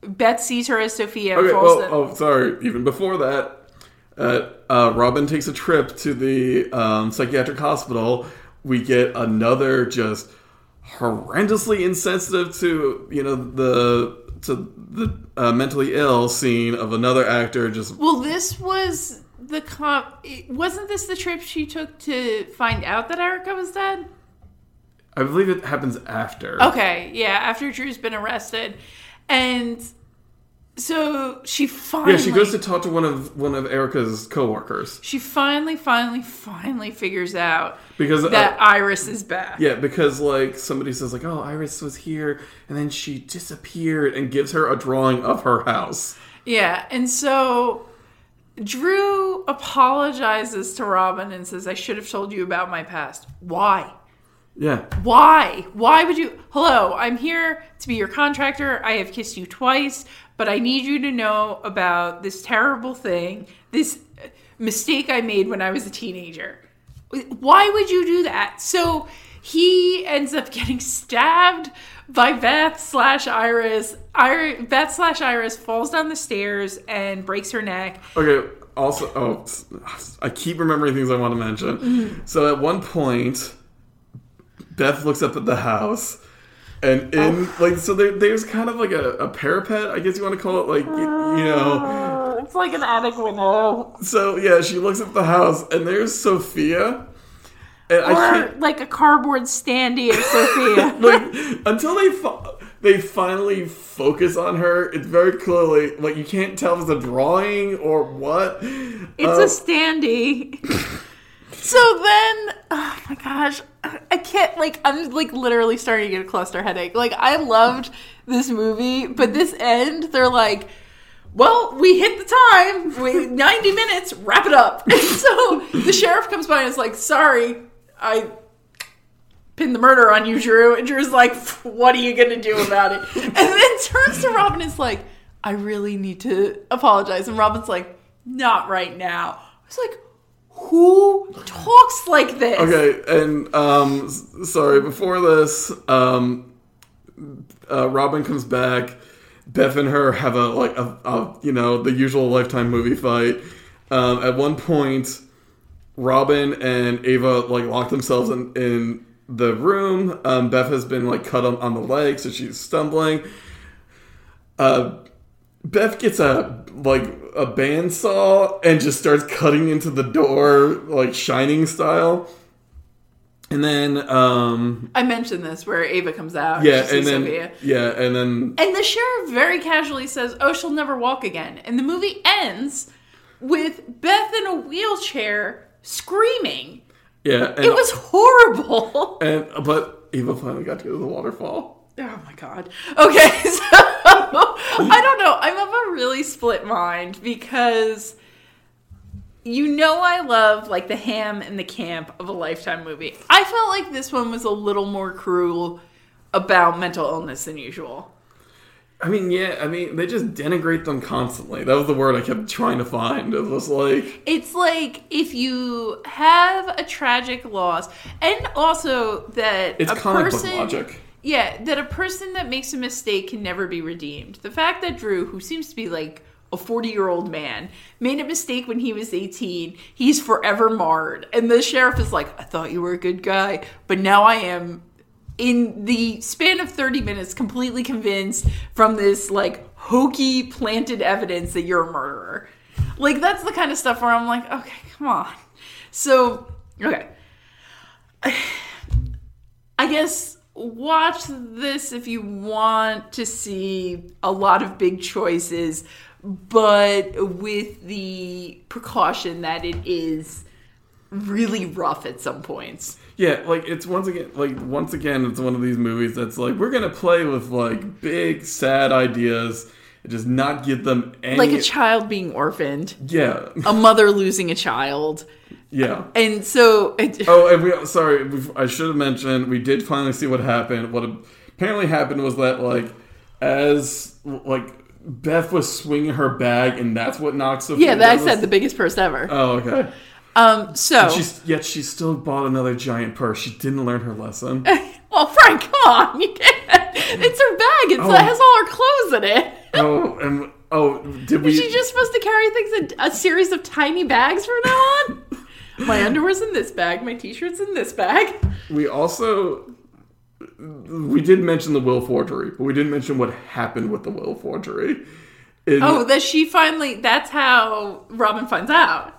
Beth sees her as Sophia. Okay, well, oh, sorry. Even before that, uh, uh, Robin takes a trip to the um, psychiatric hospital. We get another just horrendously insensitive to you know the to the uh, mentally ill scene of another actor just Well, this was the comp. Wasn't this the trip she took to find out that Erica was dead? I believe it happens after. Okay, yeah, after Drew's been arrested. And so she finally Yeah, she goes to talk to one of one of Erica's coworkers she finally, finally, finally figures out because uh, that Iris is back. Yeah, because like somebody says like, "Oh, Iris was here," and then she disappeared, and gives her a drawing of her house. Yeah, and so Drew apologizes to Robin and says, I should have told you about my past. Why? Yeah. Why? Why would you? Hello, I'm here to be your contractor. I have kissed you twice, but I need you to know about this terrible thing, this mistake I made when I was a teenager. Why would you do that? So he ends up getting stabbed by Beth slash Iris. Iris Beth slash Iris falls down the stairs and breaks her neck. Okay. Also, oh, I keep remembering things I want to mention. Mhm. So at one point, Beth looks up at the house, and in like so there, there's kind of like a, a parapet, I guess you want to call it, like y- you know. It's like an attic window. So yeah, she looks at the house, and there's Sophia, and Or like a cardboard standee of Sophia. like until they fi- they finally focus on her. It's very clearly like you can't tell if it's a drawing or what. It's Uh, a standee. so then, oh my gosh, I can't like. I'm like literally starting to get a cluster headache. Like I loved this movie, but this end, they're like, "Well, we hit the time. We 90 minutes. Wrap it up." And so the sheriff comes by and is like, "Sorry, I." Pinned the murder on you, Drew. And Drew's like, What are you gonna do about it? And then turns to Robin and is like, I really need to apologize. And Robin's like, Not right now. I was like, Who talks like this? Okay, and um, sorry. Before this, um, uh, Robin comes back. Beth and her have a like a, a you know the usual lifetime movie fight. Um, at one point, Robin and Ava like lock themselves in, in the room. Um, Beth has been like cut on, on the leg, so she's stumbling. Uh, Beth gets a like a bandsaw and just starts cutting into the door like shining style. And then um I mentioned this where Ava comes out. yeah, sees and then Sophia. yeah, and then And the sheriff very casually says, Oh, she'll never walk again. And the movie ends with Beth in a wheelchair screaming. yeah, and, it was horrible. and but Eva finally got to go to the waterfall. Oh my god. Okay, so I don't know. I'm of a really split mind because you know I love like the ham and the camp of a lifetime movie. I felt like this one was a little more cruel about mental illness than usual. I mean, yeah, I mean they just denigrate them constantly. That was the word I kept trying to find. It was like It's like if you have a tragic loss, and also that it's a comic person, book logic. Yeah, that a person that makes a mistake can never be redeemed. The fact that Drew, who seems to be like a 40 year old man, made a mistake when he was 18, he's forever marred. And the sheriff is like, I thought you were a good guy, but now I am. In the span of 30 minutes, completely convinced from this like hokey planted evidence that you're a murderer. Like, that's the kind of stuff where I'm like, okay, come on. So, okay. I guess watch this if you want to see a lot of big choices, but with the precaution that it is really rough at some points. Yeah, like it's once again like once again it's one of these movies that's like we're gonna play with like big sad ideas and just not give them any Like a child being orphaned, Yeah. a mother losing a child. Yeah. And so Oh, and we sorry, I should have mentioned we did finally see what happened. What apparently happened was that like as like Beth was swinging her bag, and that's what knocks Sophia. Yeah, that said the biggest purse ever. Oh, okay. Um, so yet she still bought another giant purse. She didn't learn her lesson. well, Frank, come on, you can't. It's her bag. It's, Oh. It has all her clothes in it. oh, and oh, did we? Is she just supposed to carry things in a series of tiny bags from now on? My underwear's in this bag. My t-shirt's in this bag. We also we did mention the will forgery, but we didn't mention what happened with the will forgery. In- oh, that she finally. That's how Robin finds out.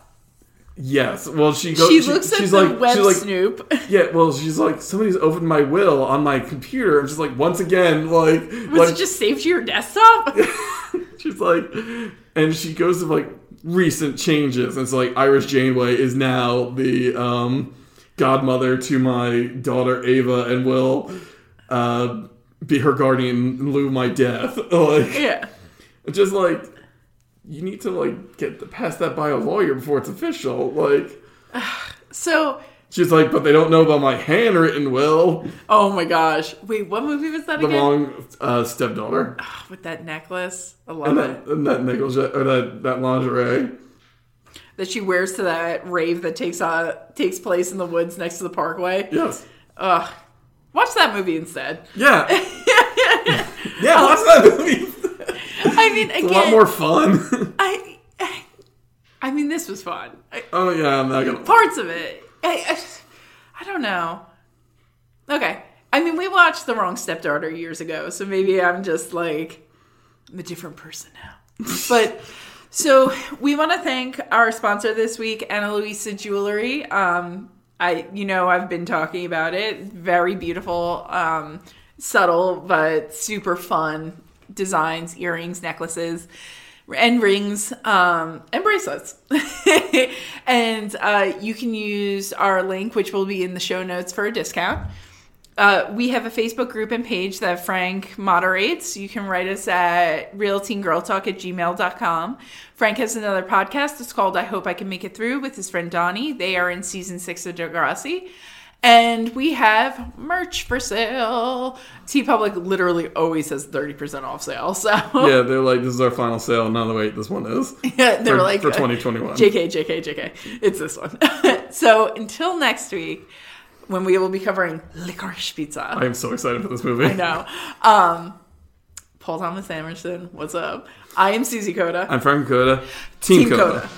yes. Well, she goes. she looks at she's the like, web she's like, snoop. yeah. Well, she's like, somebody's opened my will on my computer. I'm just like, once again, like, Was like it just saved to your desktop? she's like, and she goes to like recent changes. And it's like Iris Janeway is now the um, godmother to my daughter Ava, and will uh, be her guardian in lieu of my death. like, yeah. Just like you need to like get past that by a lawyer before it's official. Like, So She's like, but they don't know about my handwritten will. Oh my gosh! Wait, what movie was that The again? wrong uh, stepdaughter. With that necklace, I love And it. that, and that negligee or that, that lingerie. That she wears to that rave that takes uh takes place in the woods next to the parkway. Yes. Ugh. Watch that movie instead. Yeah. yeah, watch that movie. I mean, It's a lot more fun. I, I mean, this was fun. I, oh yeah, I'm not gonna. parts of it. I, I, I don't know. Okay. I mean, we watched The Wrong Stepdaughter years ago, so maybe I'm just like, I'm a different person now. but so we want to thank our sponsor this week, Ana Luisa Jewelry. Um, I, you know, I've been talking about it. Very beautiful, um, subtle but super fun designs, earrings, necklaces and rings um, and bracelets. and uh, you can use our link, which will be in the show notes for a discount. Uh, we have a Facebook group and page that Frank moderates. You can write us at realteengirltalk at gmail.com. Frank has another podcast. It's called I Hope I Can Make It Through with his friend Donnie. They are in season six of Degrassi. And we have merch for sale. TeePublic literally always has 30% off sale. So Yeah, they're like, this is our final sale. No, the wait, this one is. Yeah, they for, were like for 2021. JK, JK, JK. It's this one. so until next week, when we will be covering licorice pizza. I am so excited for this movie. I know. Um, Paul Thomas Anderson, what's up? I am Susie Coda. I'm Frank Coda. Team, Team Coda. Coda.